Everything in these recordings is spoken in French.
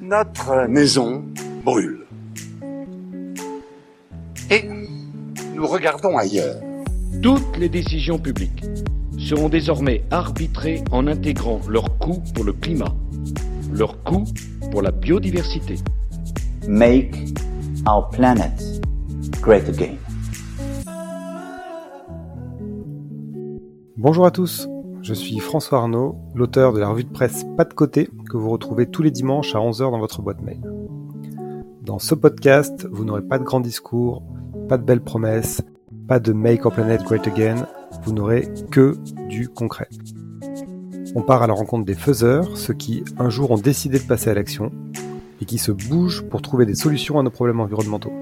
Notre maison brûle. Et nous regardons ailleurs. Toutes les décisions publiques seront désormais arbitrées en intégrant leur coût pour le climat, leur coût pour la biodiversité. Make our planet great again. Bonjour à tous, je suis François Arnaud, l'auteur de la revue de presse Pas de côté que vous retrouvez tous les dimanches à 11h dans votre boîte mail. Dans ce podcast, vous n'aurez pas de grands discours, pas de belles promesses, pas de Make Our Planet Great Again, vous n'aurez que du concret. On part à la rencontre des faiseurs, ceux qui un jour ont décidé de passer à l'action et qui se bougent pour trouver des solutions à nos problèmes environnementaux.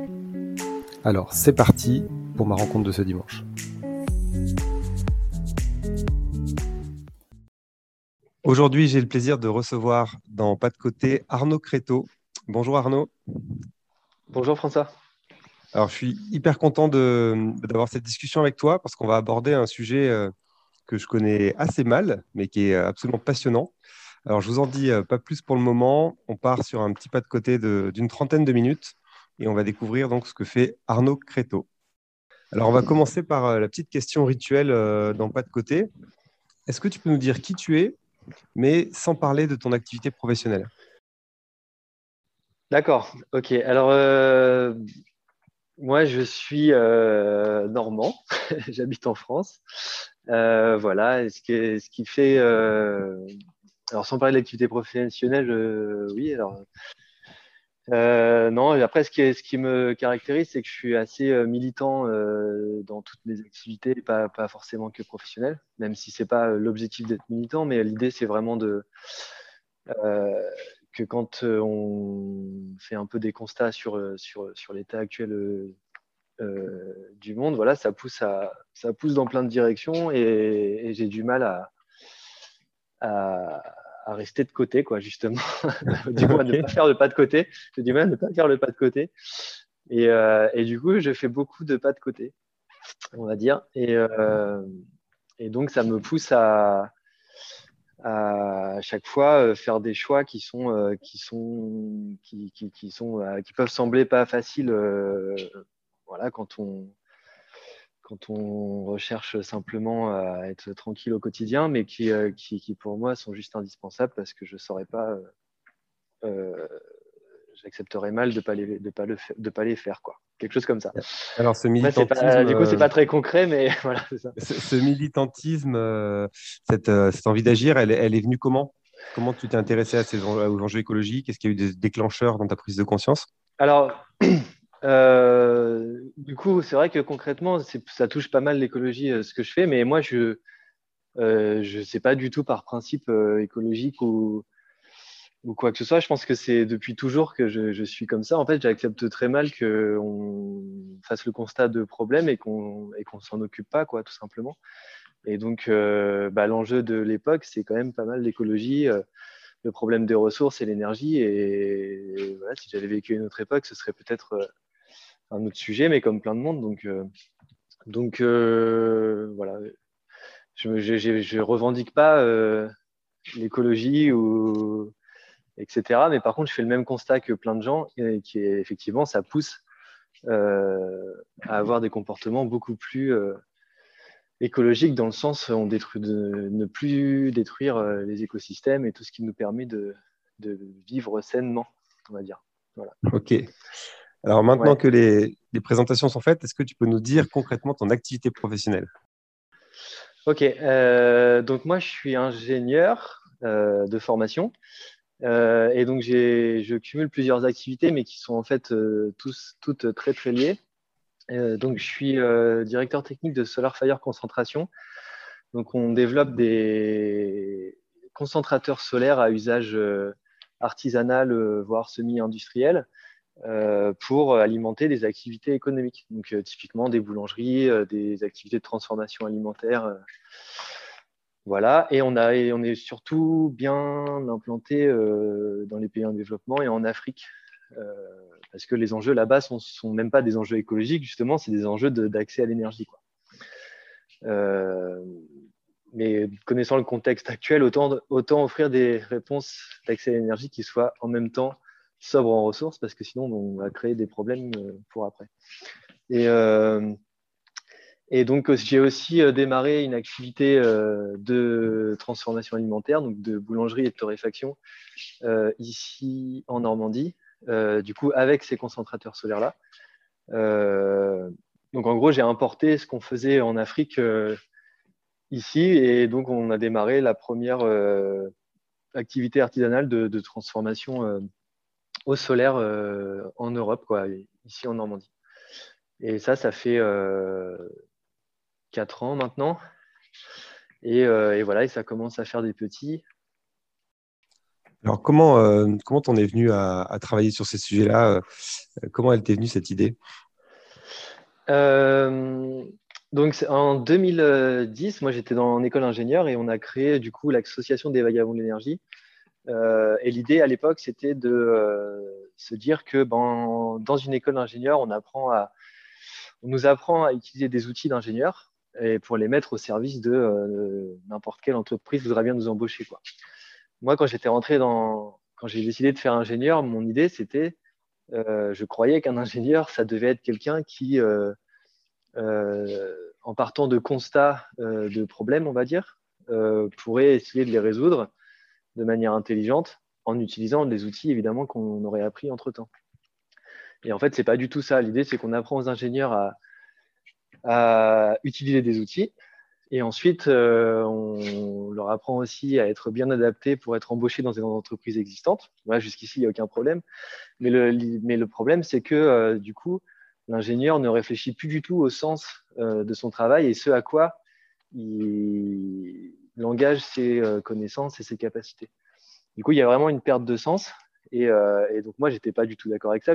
Alors c'est parti pour ma rencontre de ce dimanche. Aujourd'hui, j'ai le plaisir de recevoir dans Pas de côté Arnaud Créteau. Bonjour Arnaud. Bonjour François. Alors, je suis hyper content d'avoir cette discussion avec toi parce qu'on va aborder un sujet euh, que je connais assez mal, mais qui est absolument passionnant. Alors, je vous en dis euh, pas plus pour le moment. On part sur un petit pas de côté d'une trentaine de minutes et on va découvrir donc ce que fait Arnaud Créteau. Alors, on va commencer par euh, la petite question rituelle dans Pas de côté. Est-ce que tu peux nous dire qui tu es mais sans parler de ton activité professionnelle. D'accord, ok. Alors, euh, moi, je suis euh, normand, j'habite en France. Euh, voilà, ce ce qui fait. alors, sans parler de l'activité professionnelle, oui, alors euh, non, après, ce qui, ce me caractérise, c'est que je suis assez euh, militant euh, dans toutes mes activités, pas, forcément que professionnel, même si c'est pas l'objectif d'être militant, mais l'idée, c'est vraiment de que quand on fait un peu des constats sur, l'état actuel du monde, voilà, ça pousse, dans plein de directions et, et j'ai du mal à à rester de côté, quoi, justement. du moins, ne pas faire le pas de côté. Du mal à ne pas faire le pas de côté. Et, euh, et, du coup, je fais beaucoup de pas de côté, on va dire. Et, euh, et donc, ça me pousse à, à chaque fois euh, faire des choix qui sont, qui sont, qui, qui, qui sont, qui peuvent sembler pas faciles. voilà, quand on, quand on recherche simplement à être tranquille au quotidien, mais qui, euh, qui, qui pour moi sont juste indispensables parce que je ne saurais pas, euh, euh, j'accepterais mal de ne pas, les, de pas, le, de pas les faire. Quoi. Quelque chose comme ça. Alors, ce militantisme. Pas, du coup, ce n'est pas très concret, mais voilà, c'est ça. Ce, militantisme, cette, cette, envie d'agir, elle, elle, est venue comment? Comment tu t'es intéressé à ces, aux enjeux écologiques? Est-ce qu'il y a eu des déclencheurs dans ta prise de conscience? Alors, euh, du coup, c'est vrai que concrètement, ça touche pas mal l'écologie, euh, ce que je fais, mais moi, je ne euh, sais pas du tout par principe écologique ou, ou quoi que ce soit. Je pense que c'est depuis toujours que je, suis comme ça. En fait, j'accepte très mal qu'on fasse le constat de problème et qu'on ne s'en occupe pas, quoi, tout simplement. Et donc, bah, l'enjeu de l'époque, c'est quand même pas mal l'écologie le problème des ressources et l'énergie. Et voilà, si j'avais vécu une autre époque, ce serait peut-être un autre sujet, mais comme plein de monde. Donc, euh, donc euh, voilà, je ne revendique pas euh, l'écologie ou etc. Mais par contre, je fais le même constat que plein de gens, et qui est effectivement, ça pousse à avoir des comportements beaucoup plus écologiques dans le sens on détruit de ne plus détruire les écosystèmes et tout ce qui nous permet de, de vivre sainement, on va dire. Voilà. Ok. Alors maintenant que les, présentations sont faites, est-ce que tu peux nous dire concrètement ton activité professionnelle? Ok, euh, donc moi je suis ingénieur euh, de formation euh, et donc je cumule plusieurs activités mais qui sont en fait tous, toutes très très liées. donc je suis directeur technique de Solar Fire Concentration. Donc on développe des concentrateurs solaires à usage artisanal voire semi-industriel pour alimenter des activités économiques. Donc, euh, typiquement des boulangeries, euh, des activités de transformation alimentaire. voilà. Et on, est surtout bien implanté dans les pays en développement et en Afrique. parce que les enjeux là-bas ne sont, même pas des enjeux écologiques, justement, c'est des enjeux d'accès à l'énergie. mais connaissant le contexte actuel, autant offrir des réponses d'accès à l'énergie qui soient en même temps sobres en ressources, parce que sinon on va créer des problèmes pour après. Et, et donc, j'ai aussi euh, démarré une activité euh, de transformation alimentaire, donc de boulangerie et de torréfaction, euh, ici en Normandie, du coup, avec ces concentrateurs solaires-là. donc, en gros, j'ai importé ce qu'on faisait en Afrique ici, et donc, on a démarré la première activité artisanale de, transformation au solaire en Europe, quoi, ici en Normandie. Et ça, ça fait 4 ans maintenant. Euh, et, voilà, et ça commence à faire des petits. Alors, comment euh, comment t'en es venu à, travailler sur ces sujets-là? Euh, Comment elle t'est venue cette idée? Donc, en 2010, moi j'étais dans école ingénieur et on a créé du coup l'association des vagabonds de l'énergie. Et l'idée à l'époque, c'était de se dire que ben, dans une école d'ingénieur, on nous apprend à utiliser des outils d'ingénieur et pour les mettre au service de euh, n'importe quelle entreprise voudra bien nous embaucher. Moi, quand j'étais rentré dans, quand j'ai décidé de faire ingénieur, mon idée c'était, euh, je croyais qu'un ingénieur, ça devait être quelqu'un qui, euh, en partant de constats de problèmes, on va dire, pourrait essayer de les résoudre de manière intelligente en utilisant des outils évidemment qu'on aurait appris entre temps. Et en fait, c'est pas du tout ça. L'idée, c'est qu'on apprend aux ingénieurs à, utiliser des outils. Et ensuite, euh, on leur apprend aussi à être bien adaptés pour être embauchés dans des entreprises existantes. Voilà, jusqu'ici, il n'y a aucun problème. Mais le, mais le problème, c'est que euh, du coup, l'ingénieur ne réfléchit plus du tout au sens euh, de son travail et ce à quoi il, engage ses connaissances et ses capacités. Du coup, il y a vraiment une perte de sens. Et, et donc, moi, j'étais pas du tout d'accord avec ça.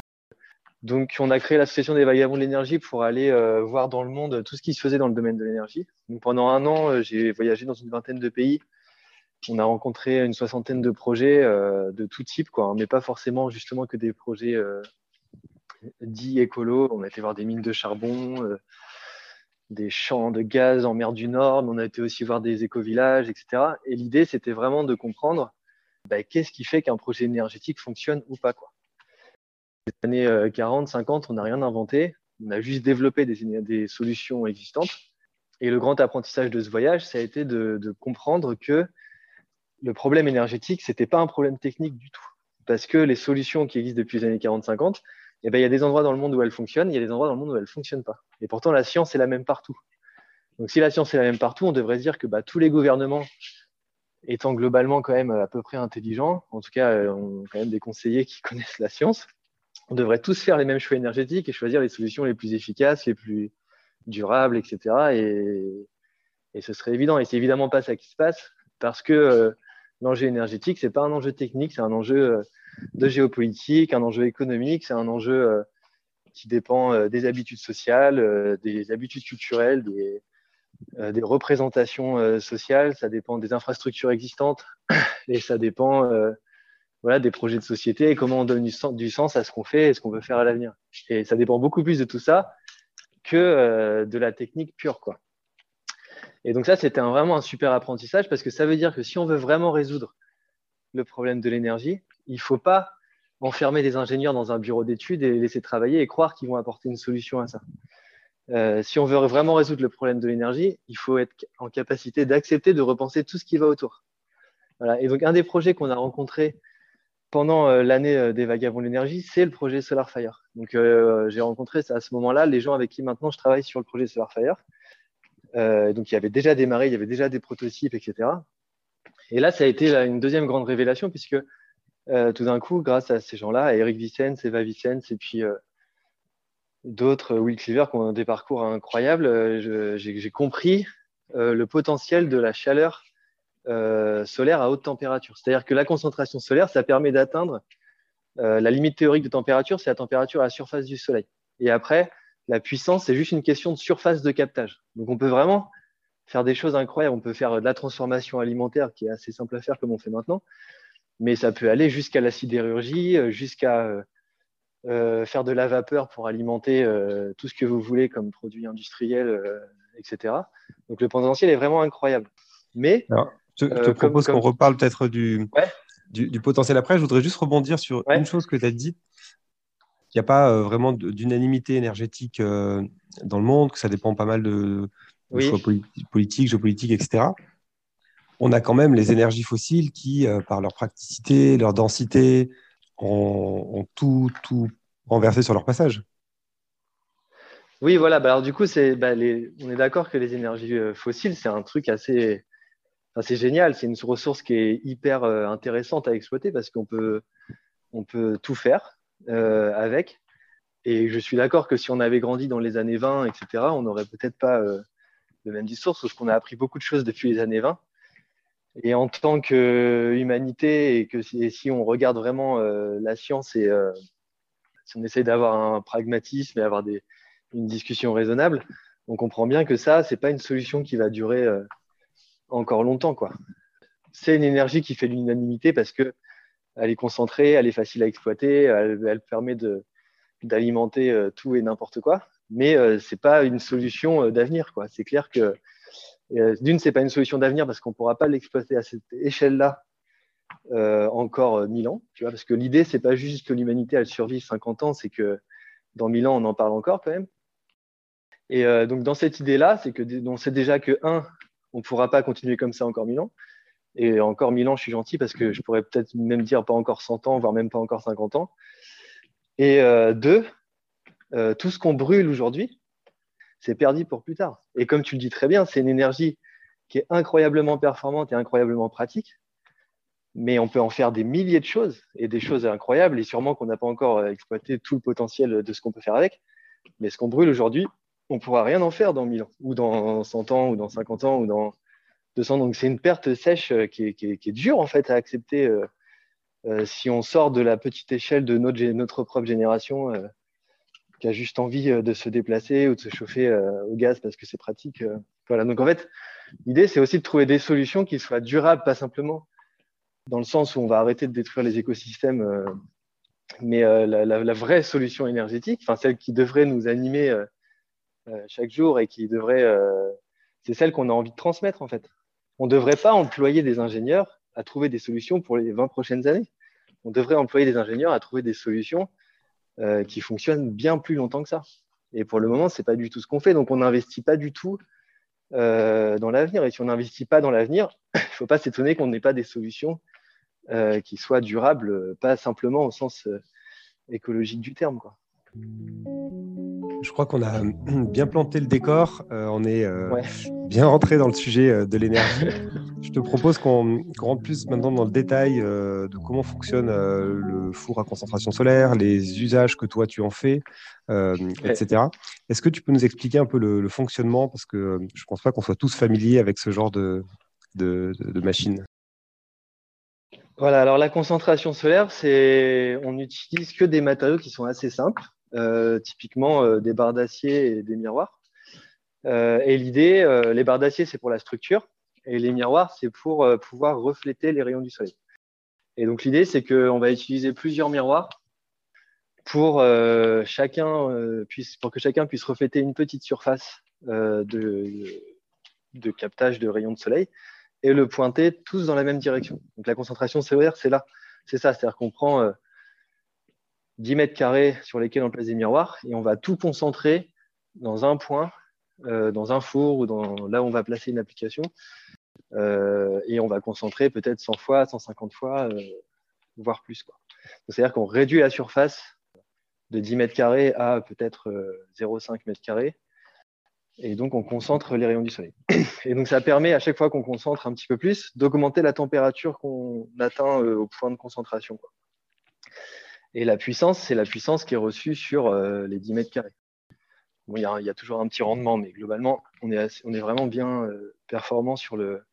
Donc, on a créé l'association des vagabonds de l'énergie pour aller euh, voir dans le monde tout ce qui se faisait dans le domaine de l'énergie. Pendant un an, euh, j'ai voyagé dans une vingtaine de pays. On a rencontré une soixantaine de projets euh, de tout type, quoi, hein, mais pas forcément justement que des projets dits écolos. On a été voir des mines de charbon, des champs de gaz en mer du Nord, mais on a été aussi voir des éco-villages, etc. Et l'idée, c'était vraiment de comprendre bah, qu'est-ce qui fait qu'un projet énergétique fonctionne ou pas. Quoi les années 40, euh, 50, on n'a rien inventé. On a juste développé des, solutions existantes. Et le grand apprentissage de ce voyage, ça a été de, comprendre que le problème énergétique, ce n'était pas un problème technique du tout. Parce que les solutions qui existent depuis les années 40-50, eh ben, il y a des endroits dans le monde où elles fonctionnent, il y a des endroits dans le monde où elles ne fonctionnent pas. Et pourtant, la science est la même partout. Donc, si la science est la même partout, on devrait dire que bah, tous les gouvernements, étant globalement quand même à peu près intelligents, en tout cas, euh, ont quand même des conseillers qui connaissent la science, on devrait tous faire les mêmes choix énergétiques et choisir les solutions les plus efficaces, les plus durables, etc. Et, ce serait évident. Et c'est évidemment pas ça qui se passe parce que euh, l'enjeu énergétique, c'est pas un enjeu technique, c'est un enjeu euh, de géopolitique, un enjeu économique, c'est un enjeu euh, qui dépend des habitudes sociales, des habitudes culturelles, des, représentations sociales, ça dépend des infrastructures existantes et ça dépend voilà, des projets de société et comment on donne du sens, à ce qu'on fait et ce qu'on veut faire à l'avenir. Et ça dépend beaucoup plus de tout ça que euh, de la technique pure. Quoi. Et donc ça, c'était vraiment un super apprentissage parce que ça veut dire que si on veut vraiment résoudre le problème de l'énergie, il ne faut pas enfermer des ingénieurs dans un bureau d'études et les laisser travailler et croire qu'ils vont apporter une solution à ça. Euh, si on veut vraiment résoudre le problème de l'énergie, il faut être en capacité d'accepter de repenser tout ce qui va autour. Voilà. Et donc, un des projets qu'on a rencontré pendant euh, l'année euh, des Vagabonds de l'énergie, c'est le projet SolarFire. Donc, j'ai rencontré à ce moment-là les gens avec qui maintenant je travaille sur le projet SolarFire. Donc, il y avait déjà démarré, il y avait déjà des prototypes, etc. Et là, ça a été une deuxième grande révélation, puisque tout d'un coup, grâce à ces gens-là, Eric Vicens, Eva Vicens, et puis d'autres, Will Cleaver, qui ont des parcours incroyables, j'ai compris le potentiel de la chaleur euh, solaire à haute température. C'est-à-dire que la concentration solaire, ça permet d'atteindre euh, la limite théorique de température, c'est la température à la surface du Soleil. Et après, la puissance, c'est juste une question de surface de captage. Donc on peut vraiment faire des choses incroyables. On peut faire de la transformation alimentaire qui est assez simple à faire comme on fait maintenant, mais ça peut aller jusqu'à la sidérurgie, euh, jusqu'à faire de la vapeur pour alimenter tout ce que vous voulez comme produit industriel, etc. Donc le potentiel est vraiment incroyable. Mais je, te propose qu'on reparle peut-être du, du, potentiel après. Je voudrais juste rebondir sur une chose que tu as dit. Il n'y a pas vraiment d'unanimité énergétique dans le monde, que ça dépend pas mal de, choix politiques, géopolitiques, etc. On a quand même les énergies fossiles qui, par leur praticité, leur densité, ont, tout, tout renversé sur leur passage. Oui, voilà. Bah, alors, du coup, bah, on est d'accord que les énergies fossiles, c'est un truc assez, génial, c'est une ressource qui est hyper euh, intéressante à exploiter parce qu'on peut, on peut tout faire euh, avec. Et je suis d'accord que si on avait grandi dans les années 20, etc., on n'aurait peut-être pas euh, le même discours, parce qu'on a appris beaucoup de choses depuis les années 20. Et en tant qu'humanité, et que si, on regarde vraiment la science et si on essaie d'avoir un pragmatisme et avoir une discussion raisonnable, on comprend bien que ça, ce n'est pas une solution qui va durer encore longtemps. C'est une énergie qui fait l'unanimité parce que elle est concentrée, elle est facile à exploiter, elle, permet d'alimenter euh, tout et n'importe quoi. Mais euh, c'est pas une solution euh, d'avenir. C'est clair que d'une, c'est pas une solution d'avenir parce qu'on pourra pas l'exploiter à cette échelle-là encore 1000 ans. Tu vois, parce que l'idée, c'est pas juste que l'humanité survive 50 ans, c'est que dans 1000 ans, on en parle encore quand même. Et donc dans cette idée-là, c'est que on sait déjà que un, on ne pourra pas continuer comme ça encore mille ans. Et encore mille ans, je suis gentil parce que je pourrais peut-être même dire pas encore 100 ans, voire même pas encore 50 ans. Et euh, deux, euh, tout ce qu'on brûle aujourd'hui, c'est perdu pour plus tard. Et comme tu le dis très bien, c'est une énergie qui est incroyablement performante et incroyablement pratique. Mais on peut en faire des milliers de choses et des choses incroyables. Et sûrement qu'on n'a pas encore euh, exploité tout le potentiel de ce qu'on peut faire avec. Mais ce qu'on brûle aujourd'hui, on ne pourra rien en faire dans 1000 ans, ou dans 100 ans, ou dans 50 ans, ou dans 200. Donc c'est une perte sèche euh, qui est, dure en fait à accepter euh, si on sort de la petite échelle de notre propre génération qui a juste envie de se déplacer ou de se chauffer au gaz parce que c'est pratique. Voilà. Donc en fait, l'idée c'est aussi de trouver des solutions qui soient durables, pas simplement dans le sens où on va arrêter de détruire les écosystèmes, mais la, vraie solution énergétique, enfin celle qui devrait nous animer euh, chaque jour et qui devrait, euh, c'est celle qu'on a envie de transmettre en fait. On ne devrait pas employer des ingénieurs à trouver des solutions pour les 20 prochaines années. On devrait employer des ingénieurs à trouver des solutions euh, qui fonctionnent bien plus longtemps que ça. Et pour le moment, ce n'est pas du tout ce qu'on fait. Donc, on n'investit pas du tout dans l'avenir. Et si on n'investit pas dans l'avenir, il ne faut pas s'étonner qu'on n'ait pas des solutions qui soient durables, pas simplement au sens écologique du terme. Je crois qu'on a bien planté le décor. Euh, on est euh, bien rentré dans le sujet euh, de l'énergie. Je te propose qu'on rentre plus maintenant dans le détail de comment fonctionne le four à concentration solaire, les usages que toi tu en fais, etc. Est-ce que tu peux nous expliquer un peu le, fonctionnement? Parce que je ne pense pas qu'on soit tous familiers avec ce genre de, de, de machine. Voilà, alors la concentration solaire, c'est on n'utilise que des matériaux qui sont assez simples. Euh, typiquement euh, des barres d'acier et des miroirs. Euh, et l'idée, les barres d'acier, c'est pour la structure, et les miroirs, c'est pour pouvoir refléter les rayons du soleil. Et donc l'idée, c'est qu'on va utiliser plusieurs miroirs pour, chacun, puisse, pour que chacun puisse refléter une petite surface de, captage de rayons de soleil et le pointer tous dans la même direction. Donc la concentration solaire, c'est là. C'est ça, c'est-à-dire qu'on prend 10 mètres carrés sur lesquels on place des miroirs et on va tout concentrer dans un point, euh, dans un four ou dans là où on va placer une application. Euh, et on va concentrer peut-être 100 fois, 150 fois, euh, voire plus. C'est-à-dire qu'on réduit la surface de 10 mètres carrés à peut-être 0,5 mètres carrés. Et donc, on concentre les rayons du soleil. Et donc, ça permet, à chaque fois qu'on concentre un petit peu plus, d'augmenter la température qu'on atteint au point de concentration. Et la puissance, c'est la puissance qui est reçue sur euh, les 10 mètres carrés. Bon, il, y a, toujours un petit rendement, mais globalement, on est, on est vraiment bien euh, performant sur le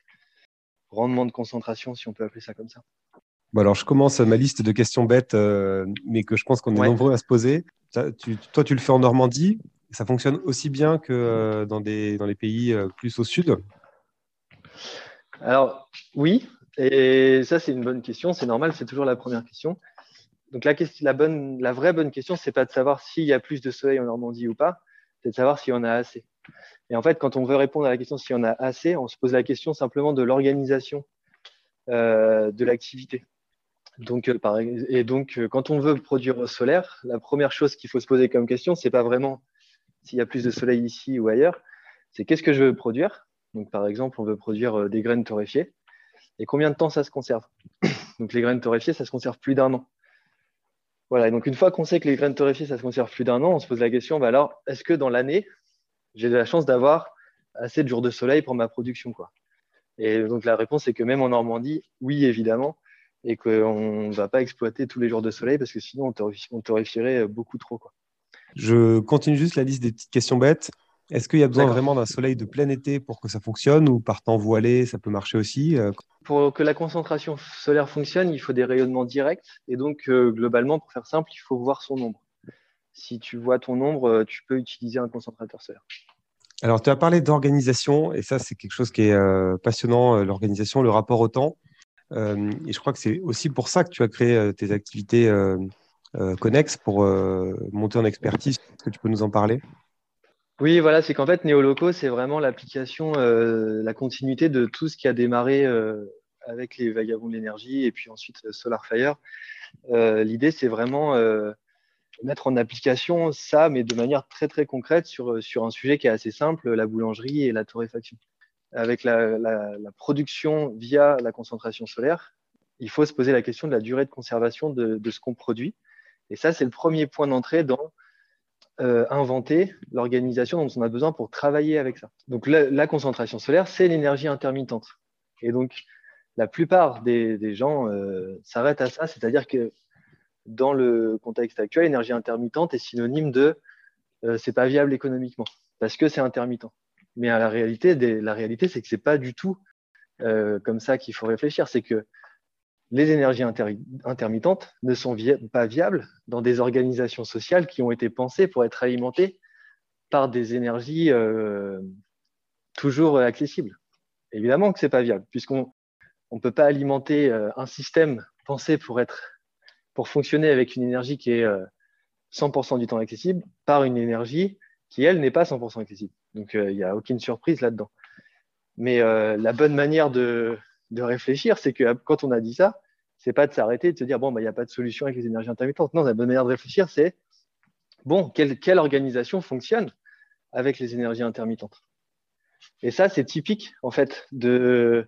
rendement de concentration, si on peut appeler ça comme ça. Bon, alors, je commence ma liste de questions bêtes, euh, mais que je pense qu'on est nombreux à se poser. toi, tu le fais en Normandie. Ça fonctionne aussi bien que dans, des, dans les pays plus au sud? Alors, oui. Et ça, c'est une bonne question. C'est normal, c'est toujours la première question. Donc la, vraie bonne question, c'est pas de savoir s'il y a plus de soleil en Normandie ou pas, c'est de savoir s'il y en a assez. Et en fait, quand on veut répondre à la question s'il y en a assez, on se pose la question simplement de l'organisation euh, de l'activité. Donc, euh, et donc, euh, quand on veut produire au solaire, la première chose qu'il faut se poser comme question, c'est pas vraiment s'il y a plus de soleil ici ou ailleurs, c'est qu'est-ce que je veux produire? Donc, par exemple, on veut produire des graines torréfiées. Et combien de temps ça se conserve? Donc, les graines torréfiées, ça se conserve plus d'un an. Voilà. Donc, une fois qu'on sait que les graines torréfiées, ça se conserve plus d'un an, on se pose la question bah alors, est-ce que dans l'année, j'ai de la chance d'avoir assez de jours de soleil pour ma production quoi? Et donc, la réponse est que même en Normandie, oui, évidemment, et qu'on ne va pas exploiter tous les jours de soleil parce que sinon, on torréfierait beaucoup trop. Je continue juste la liste des petites questions bêtes. Est-ce qu'il y a besoin vraiment d'un soleil de plein été pour que ça fonctionne ou par temps voilé, ça peut marcher aussi euh, Pour que la concentration solaire fonctionne, il faut des rayonnements directs. Et donc, euh, globalement, pour faire simple, il faut voir son ombre. Si tu vois ton ombre, euh, tu peux utiliser un concentrateur solaire. Alors, tu as parlé d'organisation, et ça, c'est quelque chose qui est passionnant, l'organisation, le rapport au temps. et je crois que c'est aussi pour ça que tu as créé tes activités connexes pour monter en expertise. Est-ce que tu peux nous en parler? Oui, voilà, c'est qu'en fait, Néoloco, c'est vraiment l'application, euh, la continuité de tout ce qui a démarré euh, avec les vagabonds de l'énergie et puis ensuite euh, SolarFire. L'idée, c'est vraiment mettre en application ça, mais de manière très très concrète sur, sur un sujet qui est assez simple, la boulangerie et la torréfaction. Avec la, production via la concentration solaire, il faut se poser la question de la durée de conservation de ce qu'on produit. Et ça, c'est le premier point d'entrée dans euh, inventer l'organisation dont on a besoin pour travailler avec ça. Donc la, concentration solaire, c'est l'énergie intermittente. Et donc la plupart des, gens euh, s'arrêtent à ça, c'est-à-dire que dans le contexte actuel, l'énergie intermittente est synonyme de euh, c'est pas viable économiquement parce que c'est intermittent. Mais à la réalité, la réalité, c'est que c'est pas du tout comme ça qu'il faut réfléchir. C'est que les énergies intermittentes ne sont pas viables dans des organisations sociales qui ont été pensées pour être alimentées par des énergies euh, toujours accessibles. Évidemment que ce n'est pas viable, puisqu'on ne peut pas alimenter euh, un système pensé pour, être, pour fonctionner avec une énergie qui est 100% euh, du temps accessible par une énergie qui, elle, n'est pas 100% accessible. Donc, il n'y a aucune surprise là-dedans. Mais la bonne manière de, de réfléchir, c'est que quand on a dit ça, c'est pas de s'arrêter et de se dire bon, bah, il n'y a pas de solution avec les énergies intermittentes. Non, la bonne manière de réfléchir, c'est bon, quelle, organisation fonctionne avec les énergies intermittentes? Et ça, c'est typique en fait de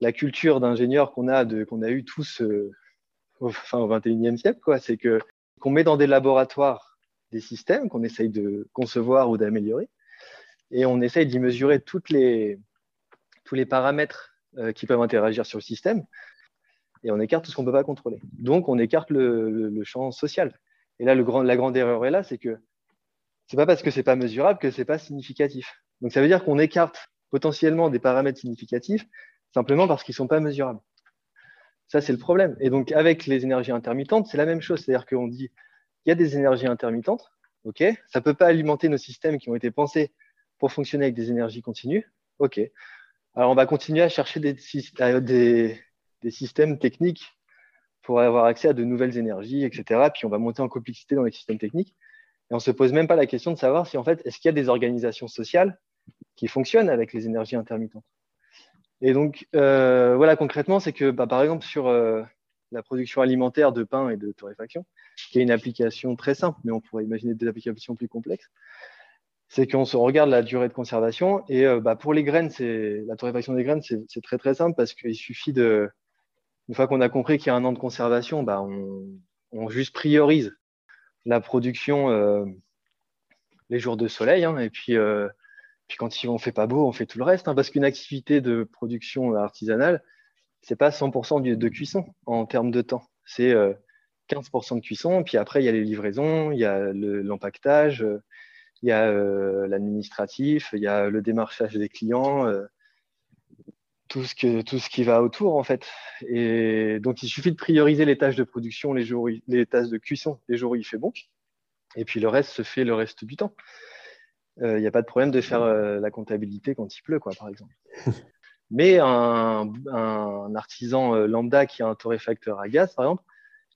la culture d'ingénieurs qu'on a, qu'on a eu tous euh, au, enfin, au 21e siècle. C'est que qu'on met dans des laboratoires des systèmes qu'on essaye de concevoir ou d'améliorer et on essaye d'y mesurer les, tous les paramètres euh, qui peuvent interagir sur le système, et on écarte tout ce qu'on ne peut pas contrôler. Donc, on écarte le, champ social. Et là, la grande erreur est là, c'est que ce n'est pas parce que ce n'est pas mesurable que ce n'est pas significatif. Donc, ça veut dire qu'on écarte potentiellement des paramètres significatifs simplement parce qu'ils ne sont pas mesurables. Ça, c'est le problème. Et donc, avec les énergies intermittentes, c'est la même chose. C'est-à-dire qu'on dit, il y a des énergies intermittentes, ok, ça ne peut pas alimenter nos systèmes qui ont été pensés pour fonctionner avec des énergies continues, ok. Alors, on va continuer à chercher des, systèmes techniques pour avoir accès à de nouvelles énergies, etc. Puis, on va monter en complexité dans les systèmes techniques. Et on ne se pose même pas la question de savoir si, en fait, est-ce qu'il y a des organisations sociales qui fonctionnent avec les énergies intermittentes. Et donc, euh, voilà, concrètement, c'est que, bah, par exemple, sur euh, la production alimentaire de pain et de torréfaction, qui est une application très simple, mais on pourrait imaginer des applications plus complexes, c'est qu'on se regarde la durée de conservation. Et euh, bah, pour les graines, c'est la torréfaction des graines, c'est très très simple parce qu'il suffit de, une fois qu'on a compris qu'il y a un an de conservation, bah, on, juste priorise la production euh, les jours de soleil. Hein, et puis, euh, puis quand il ne fait pas beau, on fait tout le reste. Hein, parce qu'une activité de production artisanale, c'est pas 100% de cuisson en termes de temps. C'est 15% de cuisson. Puis après, il y a les livraisons, il y a l'empaquetage il y a euh, l'administratif, il y a le démarchage des clients, euh, tout, ce que, tout ce qui va autour en fait. Et donc il suffit de prioriser les tâches de production, les, jours, les tâches de cuisson les jours où il fait bon, et puis le reste se fait le reste du temps. Euh, il n'y a pas de problème de faire la comptabilité quand il pleut, quoi, par exemple. Mais un, un, artisan lambda qui a un torréfacteur à gaz, par exemple,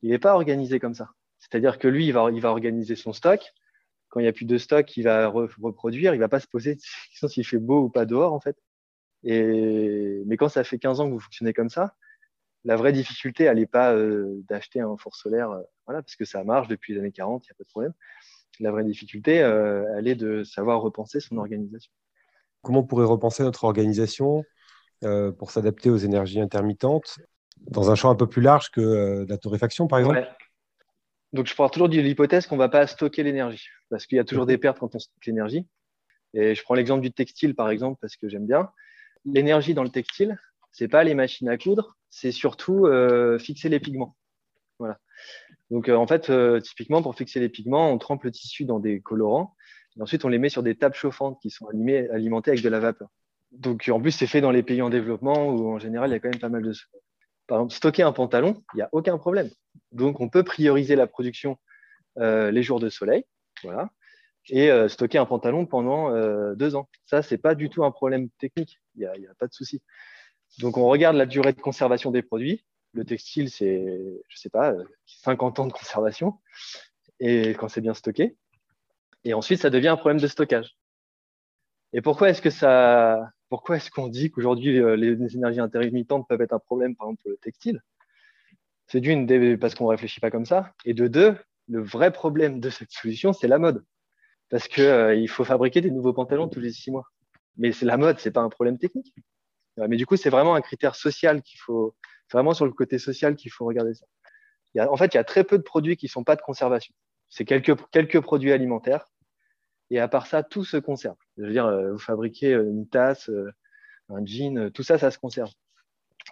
il n'est pas organisé comme ça. C'est-à-dire que lui, il va, il va organiser son stock, quand il n'y a plus de stock, il va reproduire. Il ne va pas se poser question s'il fait beau ou pas dehors, en fait. Et... Mais quand ça fait 15 ans que vous fonctionnez comme ça, la vraie difficulté, elle n'est pas euh, d'acheter un four solaire, euh, voilà, parce que ça marche depuis les années 40, il n'y a pas de problème. La vraie difficulté, euh, elle est de savoir repenser son organisation. Comment on pourrait repenser notre organisation pour s'adapter aux énergies intermittentes dans un champ un peu plus large que la torréfaction, par exemple? Donc, je pars toujours de l'hypothèse qu'on ne va pas stocker l'énergie, parce qu'il y a toujours des pertes quand on stocke l'énergie. Et je prends l'exemple du textile, par exemple, parce que j'aime bien. L'énergie dans le textile, c'est pas les machines à coudre, c'est surtout euh, fixer les pigments. Voilà. Donc, euh, en fait, euh, typiquement, pour fixer les pigments, on trempe le tissu dans des colorants. Et ensuite, on les met sur des tables chauffantes qui sont alimentées avec de la vapeur. Donc, en plus, c'est fait dans les pays en développement où, en général, il y a quand même pas mal de. Par exemple, stocker un pantalon, il n'y a aucun problème. Donc, on peut prioriser la production les jours de soleil. Voilà et stocker un pantalon pendant deux ans. Ça, c'est pas du tout un problème technique. Il n'y a, a, pas de souci. Donc, on regarde la durée de conservation des produits. Le textile, c'est, je sais pas, 50 ans de conservation, et quand c'est bien stocké. Et ensuite, ça devient un problème de stockage. Et pourquoi est-ce que ça, pourquoi est-ce qu'on dit qu'aujourd'hui euh, les énergies intermittentes peuvent être un problème, par exemple pour le textile? C'est d'une parce qu'on ne réfléchit pas comme ça, et de deux, le vrai problème de cette solution, c'est la mode, parce qu'il euh, faut fabriquer des nouveaux pantalons tous les six mois. Mais c'est la mode, c'est pas un problème technique. Mais du coup, c'est vraiment un critère social qu'il faut, vraiment sur le côté social qu'il faut regarder ça. En fait, il y a très peu de produits qui ne sont pas de conservation. C'est quelques produits alimentaires. Et à part ça, tout se conserve. Je veux dire, euh, vous fabriquez euh, une tasse, euh, un jean, tout ça, ça se conserve.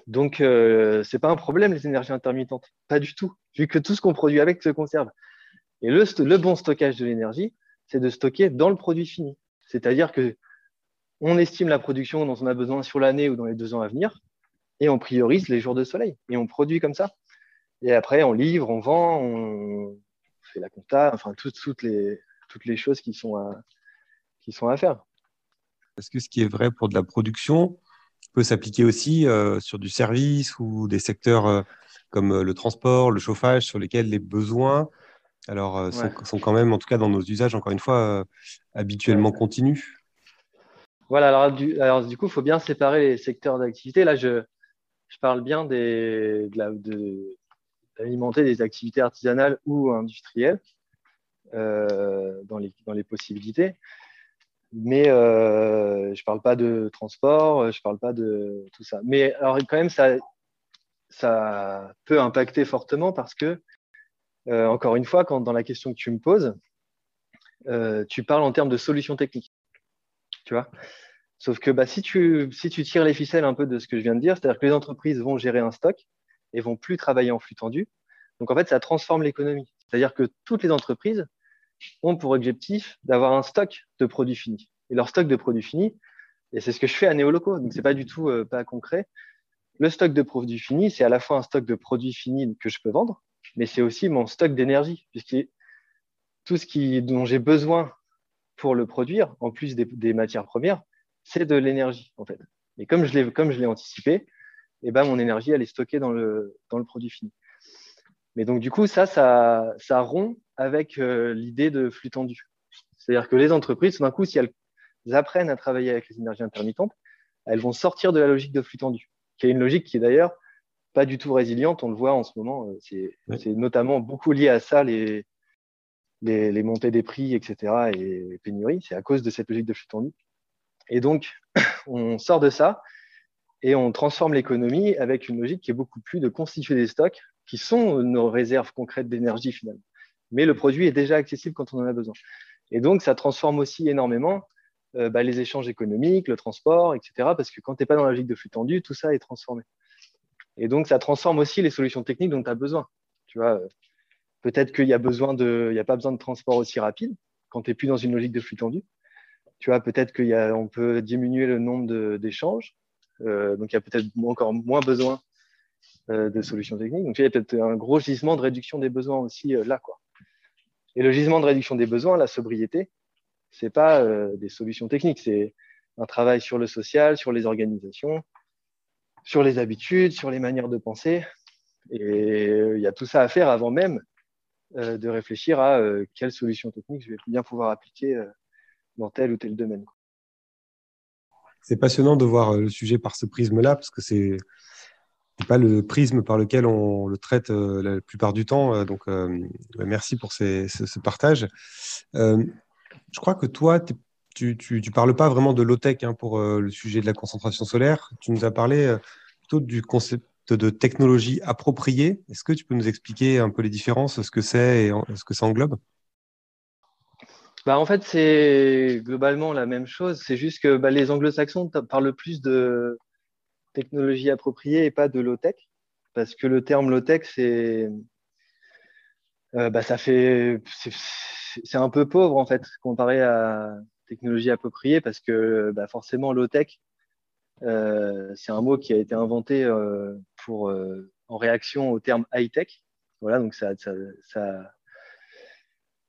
Donc, euh, c'est pas un problème, les énergies intermittentes. Pas du tout, vu que tout ce qu'on produit avec se conserve. Et le, bon stockage de l'énergie, c'est de stocker dans le produit fini. C'est-à-dire que on estime la production dont on a besoin sur l'année ou dans les deux ans à venir, et on priorise les jours de soleil, et on produit comme ça. Et après, on livre, on vend, on fait la compta, enfin, toutes, les, toutes les choses qui sont à, qui sont à faire. Est-ce que ce qui est vrai pour de la production peut s'appliquer aussi euh, sur du service ou des secteurs euh, comme euh, le transport, le chauffage, sur lesquels les besoins alors, sont, quand même, en tout cas dans nos usages, encore une fois, habituellement continus? Voilà, alors du, alors, du coup, il faut bien séparer les secteurs d'activité. Là, je, je, parle bien des, d'alimenter de des activités artisanales ou industrielles dans, les, dans les possibilités. Mais euh, je ne parle pas de transport, je ne parle pas de tout ça. Mais alors, quand même, ça, peut impacter fortement parce que, euh, encore une fois, dans la question que tu me poses, tu parles en termes de solutions techniques tu vois? Sauf que bah, si, tu, si tu tires les ficelles un peu de ce que je viens de dire, c'est-à-dire que les entreprises vont gérer un stock et vont plus travailler en flux tendu. Donc en fait, ça transforme l'économie. C'est-à-dire que toutes les entreprises ont pour objectif d'avoir un stock de produits finis. Et leur stock de produits finis, et c'est ce que je fais à Néoloco, donc c'est pas du tout euh, pas concret. Le stock de produits finis, c'est à la fois un stock de produits finis que je peux vendre, mais c'est aussi mon stock d'énergie, puisque tout ce qui, dont j'ai besoin pour le produire, en plus des, matières premières, c'est de l'énergie, en fait. Et comme je l'ai, comme je l'ai anticipé, eh ben, mon énergie, elle est stockée dans le produit fini. Mais donc, du coup, ça, ça, ça rompt avec euh, l'idée de flux tendu. C'est-à-dire que les entreprises, d'un coup, si elles apprennent à travailler avec les énergies intermittentes, elles vont sortir de la logique de flux tendu, qui est une logique qui est d'ailleurs pas du tout résiliente. On le voit en ce moment. Euh, c'est, notamment beaucoup lié à ça, les, les, montées des prix, etc., et les pénuries. C'est à cause de cette logique de flux tendu. Et donc, on sort de ça et on transforme l'économie avec une logique qui est beaucoup plus de constituer des stocks qui sont nos réserves concrètes d'énergie finalement. Mais le produit est déjà accessible quand on en a besoin. Et donc, ça transforme aussi énormément euh, bah, les échanges économiques, le transport, etc. Parce que quand tu n'es pas dans la logique de flux tendu, tout ça est transformé. Et donc, ça transforme aussi les solutions techniques dont tu as besoin. Tu vois, euh, Peut-être qu'il y a a pas besoin de transport aussi rapide quand tu n'es plus dans une logique de flux tendu. Tu vois, peut-être qu'on peut diminuer le nombre d'échanges. Euh, donc, il y a peut-être encore moins besoin euh, de solutions techniques. Donc, il y a peut-être un gros gisement de réduction des besoins aussi euh, là. Quoi. Et le gisement de réduction des besoins, la sobriété, ce n'est pas des solutions techniques, c'est un travail sur le social, sur les organisations, sur les habitudes, sur les manières de penser. Et il y a tout ça à faire avant même de réfléchir à quelle solution technique je vais bien pouvoir appliquer dans tel ou tel domaine. C'est passionnant de voir le sujet par ce prisme-là, parce que c'est n'est pas le prisme par lequel on le traite la plupart du temps. Donc, merci pour ce, partage. je crois que toi, tu ne parles pas vraiment de low-tech hein, pour le sujet de la concentration solaire. Tu nous as parlé plutôt du concept de technologie appropriée. Est-ce que tu peux nous expliquer un peu les différences, ce que c'est et ce que ça englobe? Bah, En fait, c'est globalement la même chose. C'est juste que bah, les anglo-saxons parlent plus de technologie appropriée et pas de low-tech. Parce que le terme low-tech, c'est. Euh, bah, ça fait. C'est un peu pauvre, en fait, comparé à technologie appropriée, parce que bah, forcément, low-tech, euh, c'est un mot qui a été inventé euh, pour, en réaction au terme high-tech. Voilà, donc ça, ça,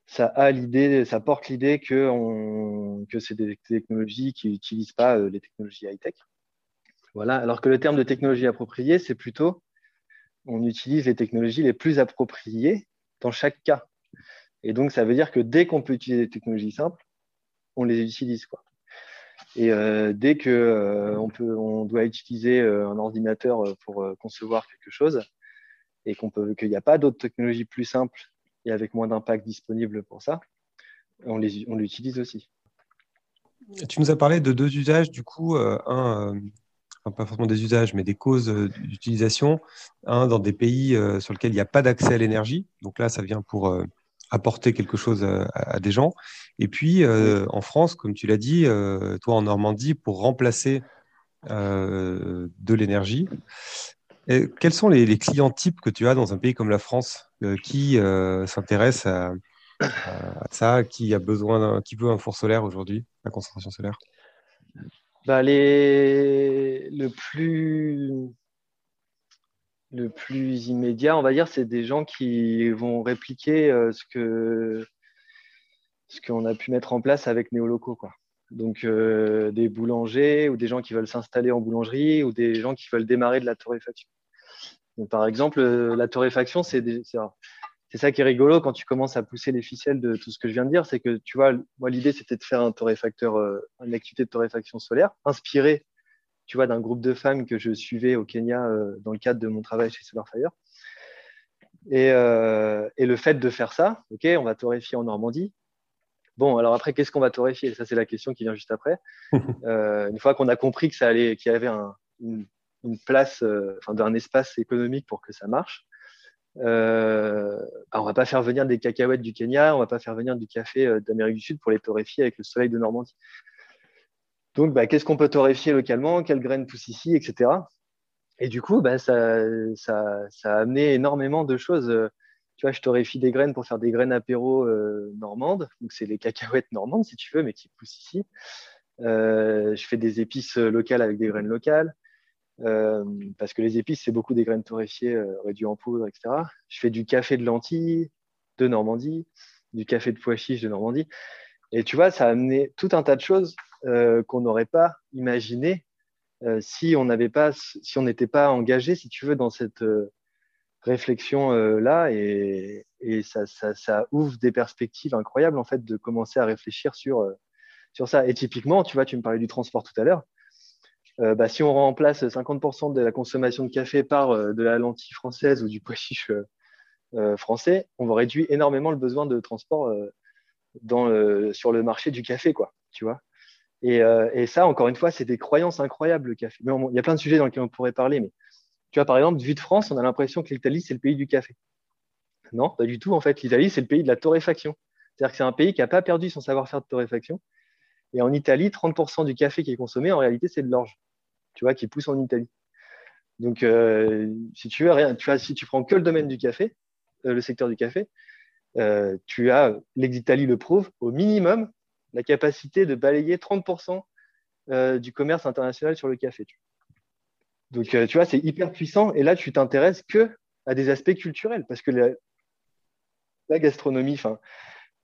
ça, a l'idée, ça porte l'idée que, que c'est des technologies qui n'utilisent pas les technologies high-tech. Voilà, alors que le terme de technologie appropriée, c'est plutôt on utilise les technologies les plus appropriées dans chaque cas. Et donc, ça veut dire que dès qu'on peut utiliser des technologies simples, on les utilise. Et euh, dès que euh, on, doit utiliser euh, un ordinateur pour concevoir quelque chose et qu'on peut, qu'il n'y a pas d'autres technologies plus simples et avec moins d'impact disponibles pour ça, on, on l'utilise aussi. Tu nous as parlé de deux usages, du coup, un, pas forcément des usages, mais des causes d'utilisation, un dans des pays sur lesquels il n'y a pas d'accès à l'énergie. Donc là, ça vient pour apporter quelque chose à, des gens. Et puis, euh, en France, comme tu l'as dit, euh, toi en Normandie, pour remplacer euh, de l'énergie. Quels sont les, clients types que tu as dans un pays comme la France qui s'intéresse à, ça, qui a besoin, qui veut un four solaire aujourd'hui, la concentration solaire? Bah, les... Le plus le plus immédiat, on va dire, c'est des gens qui vont répliquer euh, ce que ce qu'on a pu mettre en place avec Néolocaux. Quoi. Donc euh, des boulangers ou des gens qui veulent s'installer en boulangerie ou des gens qui veulent démarrer de la torréfaction. par exemple, euh, la torréfaction, c'est c'est ça qui est rigolo quand tu commences à pousser les ficelles de tout ce que je viens de dire, c'est que tu vois, moi l'idée c'était de faire un torréfacteur, une activité de torréfaction solaire inspiré tu vois, d'un groupe de femmes que je suivais au Kenya euh, dans le cadre de mon travail chez Solarfire. Et, euh, et le fait de faire ça, ok, on va torréfier en Normandie. Bon, alors après, qu'est-ce qu'on va torréfier? Ça, c'est la question qui vient juste après. Euh, une fois qu'on a compris que ça allait, qu'il y avait une, place, enfin, un espace économique pour que ça marche, euh, bah, on va pas faire venir des cacahuètes du Kenya, on va pas faire venir du café d'Amérique du Sud pour les torréfier avec le soleil de Normandie. Donc, bah, qu'est-ce qu'on peut torréfier localement? Quelles graines poussent ici, etc. Et du coup, bah, ça, a amené énormément de choses. Tu vois, je torréfie des graines pour faire des graines apéro euh, normandes. Donc, c'est les cacahuètes normandes, si tu veux, mais qui poussent ici. Euh, je fais des épices locales avec des graines locales. Euh, parce que les épices, c'est beaucoup des graines torréfiées réduites en poudre, etc. Je fais du café de lentilles de Normandie, du café de pois chiches de Normandie. Et tu vois, ça a amené tout un tas de choses euh, qu'on n'aurait pas imaginé euh, si on n'avait pas, si n'était pas engagé, si tu veux, dans cette euh, réflexion là, et, ça, ouvre des perspectives incroyables en fait de commencer à réfléchir sur sur ça. Et typiquement, tu vois, tu me parlais du transport tout à l'heure. Bah, si on remplace 50% de la consommation de café par de la lentille française ou du pois chiche français, on va réduire énormément le besoin de transport sur le marché du café. Tu vois euh, et, ça, encore une fois, c'est des croyances incroyables, le café. Mais il y a plein de sujets dans lesquels on pourrait parler. Mais tu vois, par exemple, vu de France, on a l'impression que l'Italie, c'est le pays du café. Non, pas du tout. En fait, l'Italie, c'est le pays de la torréfaction. C'est-à-dire que c'est un pays qui n'a pas perdu son savoir-faire de torréfaction. Et en Italie, 30% du café qui est consommé, en réalité, c'est de l'orge, tu vois, qui pousse en Italie. Donc, euh, si tu veux, tu vois, si tu prends que le domaine du café, euh, le secteur du café, tu as, l'Italie le prouve, au minimum, la capacité de balayer 30% euh, du commerce international sur le café. Donc, euh, tu vois, c'est hyper puissant. Et là, tu t'intéresses que à des aspects culturels, parce que la, gastronomie,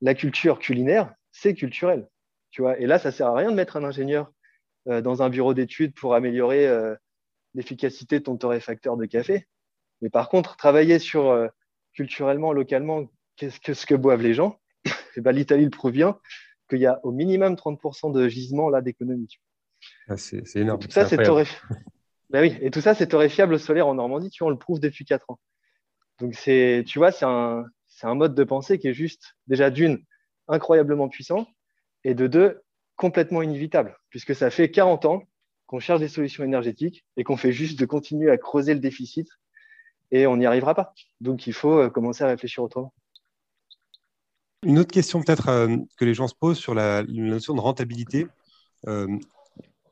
la culture culinaire, c'est culturel. Tu vois. Et là, ça sert à rien de mettre un ingénieur euh, dans un bureau d'études pour améliorer l'efficacité de ton torréfacteur de café. Mais par contre, travailler sur culturellement, localement, qu'est-ce que, ce que boivent les gens eh ben, L'Italie le prouve bien qu'il y a au minimum 30% de gisements là d'économie. Ah, c'est, énorme. Et tout, ça, c'est ben oui. Et tout ça, c'est torréfiable au solaire en Normandie. Tu vois, on le prouve depuis 4 ans. Donc, c'est, tu vois, c'est un, c'est un mode de pensée qui est juste, déjà d'une, incroyablement puissant, et de deux, complètement inévitable, puisque ça fait 40 ans qu'on cherche des solutions énergétiques et qu'on fait juste de continuer à creuser le déficit et on n'y arrivera pas. Donc il faut euh, commencer à réfléchir autrement. Une autre question peut-être euh, que les gens se posent sur la, notion de rentabilité. Euh,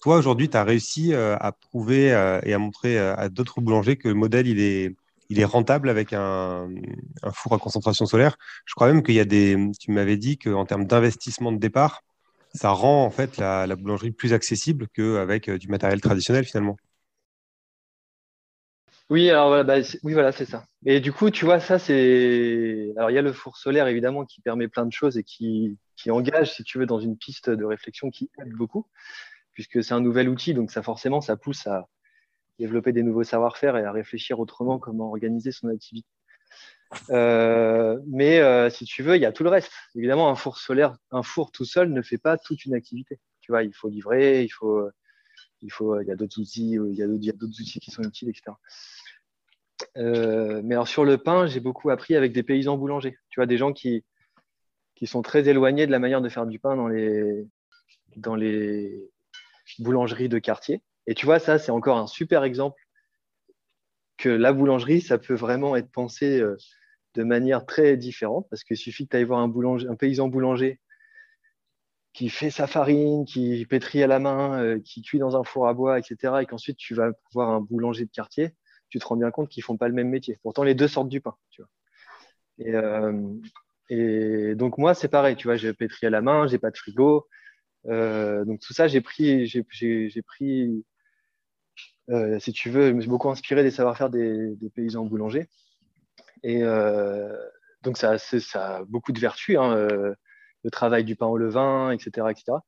toi, aujourd'hui, tu as réussi à prouver et à montrer à d'autres boulangers que le modèle, est rentable avec un, un, four à concentration solaire. Je crois même qu'il y a des... Tu m'avais dit qu'en termes d'investissement de départ, ça rend en fait la, boulangerie plus accessible qu'avec euh, du matériel traditionnel finalement. Oui, alors voilà, bah, oui, voilà, c'est ça. Et du coup, tu vois, ça, c'est. Alors, il y a le four solaire, évidemment, qui permet plein de choses et qui, qui engage, si tu veux, dans une piste de réflexion qui aide beaucoup, puisque c'est un nouvel outil. Donc, ça, forcément, ça pousse à développer des nouveaux savoir-faire et à réfléchir autrement comment organiser son activité. Euh, mais euh, si tu veux, il y a tout le reste. Évidemment, un four solaire, un four tout seul ne fait pas toute une activité. Tu vois, il faut livrer, il faut, il faut, il y a d'autres outils, il y a d'autres outils qui sont utiles, etc. Euh, mais alors sur le pain, j'ai beaucoup appris avec des paysans boulangers. Tu vois, des gens qui, qui sont très éloignés de la manière de faire du pain dans les, dans les boulangeries de quartier. Et tu vois, ça, c'est encore un super exemple que la boulangerie, ça peut vraiment être pensé de manière très différente parce qu'il suffit que tu ailles voir un, paysan boulanger qui fait sa farine, qui pétrit à la main, euh, qui cuit dans un four à bois, etc. Et qu'ensuite tu vas voir un boulanger de quartier, tu te rends bien compte qu'ils font pas le même métier. Pourtant, les deux sortent du pain. Tu vois. Et, euh, donc moi, c'est pareil. Tu vois, j'ai pétri à la main, j'ai pas de frigo. Euh, donc tout ça, j'ai pris, j'ai, pris, si tu veux, je me suis beaucoup inspiré des savoir-faire des, des paysans boulangers. Et euh, donc, ça, a beaucoup de vertus, hein, euh, le travail du pain au levain, etc. etc.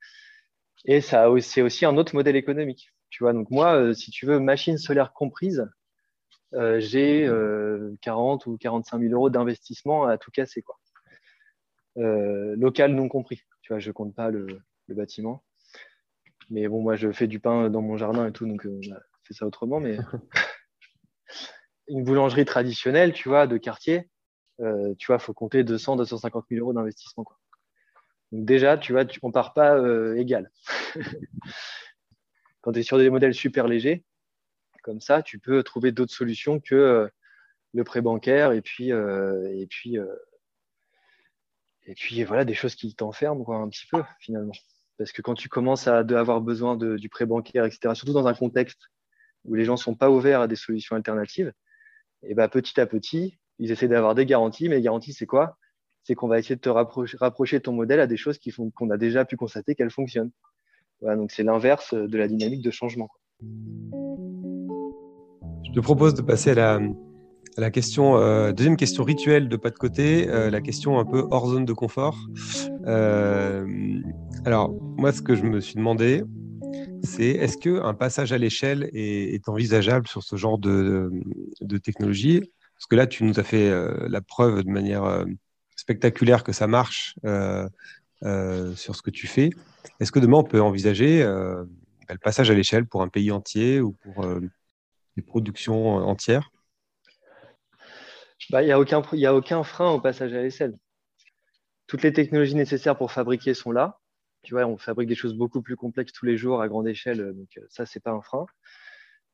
Et c'est aussi un autre modèle économique. Tu vois, donc moi, euh, si tu veux, machine solaire comprise, j'ai 40 ou 45 000 euros d'investissement à tout casser, quoi. local non compris. Tu vois, je compte pas le, bâtiment. Mais bon, moi, je fais du pain dans mon jardin et tout, donc je fais ça autrement. Mais une boulangerie traditionnelle, tu vois, de quartier, euh, tu vois, faut compter 200, 250 000 euros d'investissement. Donc déjà, tu vois, tu, on part pas euh, égal. Quand tu es sur des modèles super légers, comme ça, tu peux trouver d'autres solutions que euh, le prêt bancaire et puis, et puis, et puis voilà, des choses qui t'enferment un petit peu finalement. Parce que quand tu commences à avoir besoin du prêt bancaire, etc., surtout dans un contexte où les gens ne sont pas ouverts à des solutions alternatives, et bah, petit à petit, ils essaient d'avoir des garanties. Mais les garanties, c'est quoi? C'est qu'on va essayer de te rapprocher, rapprocher ton modèle à des choses qui font qu'on a déjà pu constater qu'elles fonctionnent. Voilà, donc c'est l'inverse de la dynamique de changement. Je te propose de passer à la, euh, deuxième question rituelle de pas de côté, euh, la question un peu hors zone de confort. Euh, alors, moi, ce que je me suis demandé, c'est est-ce qu'un passage à l'échelle est, envisageable sur ce genre de, technologie? Parce que là, tu nous as fait euh, la preuve de manière euh, spectaculaire que ça marche euh, sur ce que tu fais. Est-ce que demain, on peut envisager bah, le passage à l'échelle pour un pays entier ou pour des productions entières? Bah, Il n'y a, aucun, a aucun frein au passage à l'échelle. Toutes les technologies nécessaires pour fabriquer sont là on fabrique des choses beaucoup plus complexes tous les jours à grande échelle, euh, donc euh, ça, c'est pas un frein.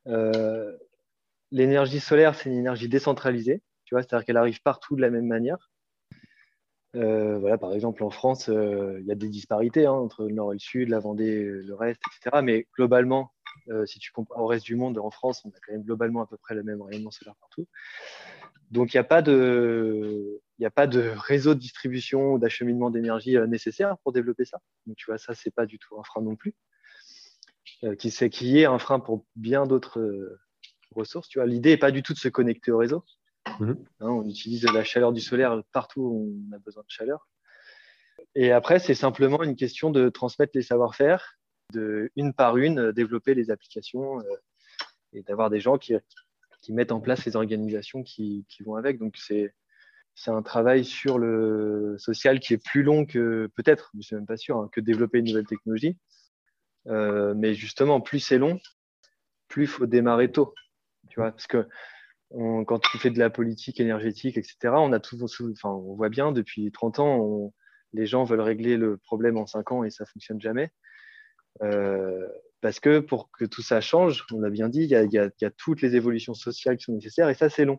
Euh, l'énergie solaire, c'est une énergie décentralisée, tu vois, c'est-à-dire qu'elle arrive partout de la même manière. voilà, par exemple, en France, il y a des disparités hein, entre le nord et le sud, la Vendée, le reste, etc. Mais globalement, si tu compares au reste du monde, en France, on a quand même globalement à peu près le même rayonnement solaire partout. Donc, il n'y a, pas de, a pas de réseau de distribution ou d'acheminement d'énergie euh, nécessaire pour développer ça. Donc, tu vois, ça, c'est pas du tout un frein non plus. Euh, qui, c'est qui est un frein pour bien d'autres euh, ressources. Tu vois, l'idée n'est pas du tout de se connecter au réseau. Mmh. Hein, on utilise la chaleur du solaire partout où on a besoin de chaleur. Et après, c'est simplement une question de transmettre les savoir-faire, de une par une développer les applications et d'avoir des gens qui, qui mettent en place les organisations qui, vont avec. Donc, c'est, un travail sur le social qui est plus long que peut-être, je ne suis même pas sûr, hein, que développer une nouvelle technologie. Euh, mais justement, plus c'est long, plus il faut démarrer tôt. Tu vois, parce que quand tu fais de la politique énergétique, etc., on a tout, enfin, on voit bien depuis 30 ans, les gens veulent régler le problème en 5 ans et ça fonctionne jamais. Euh, parce que pour que tout ça change, on a bien dit, il y, a, toutes les évolutions sociales qui sont nécessaires et ça, c'est long.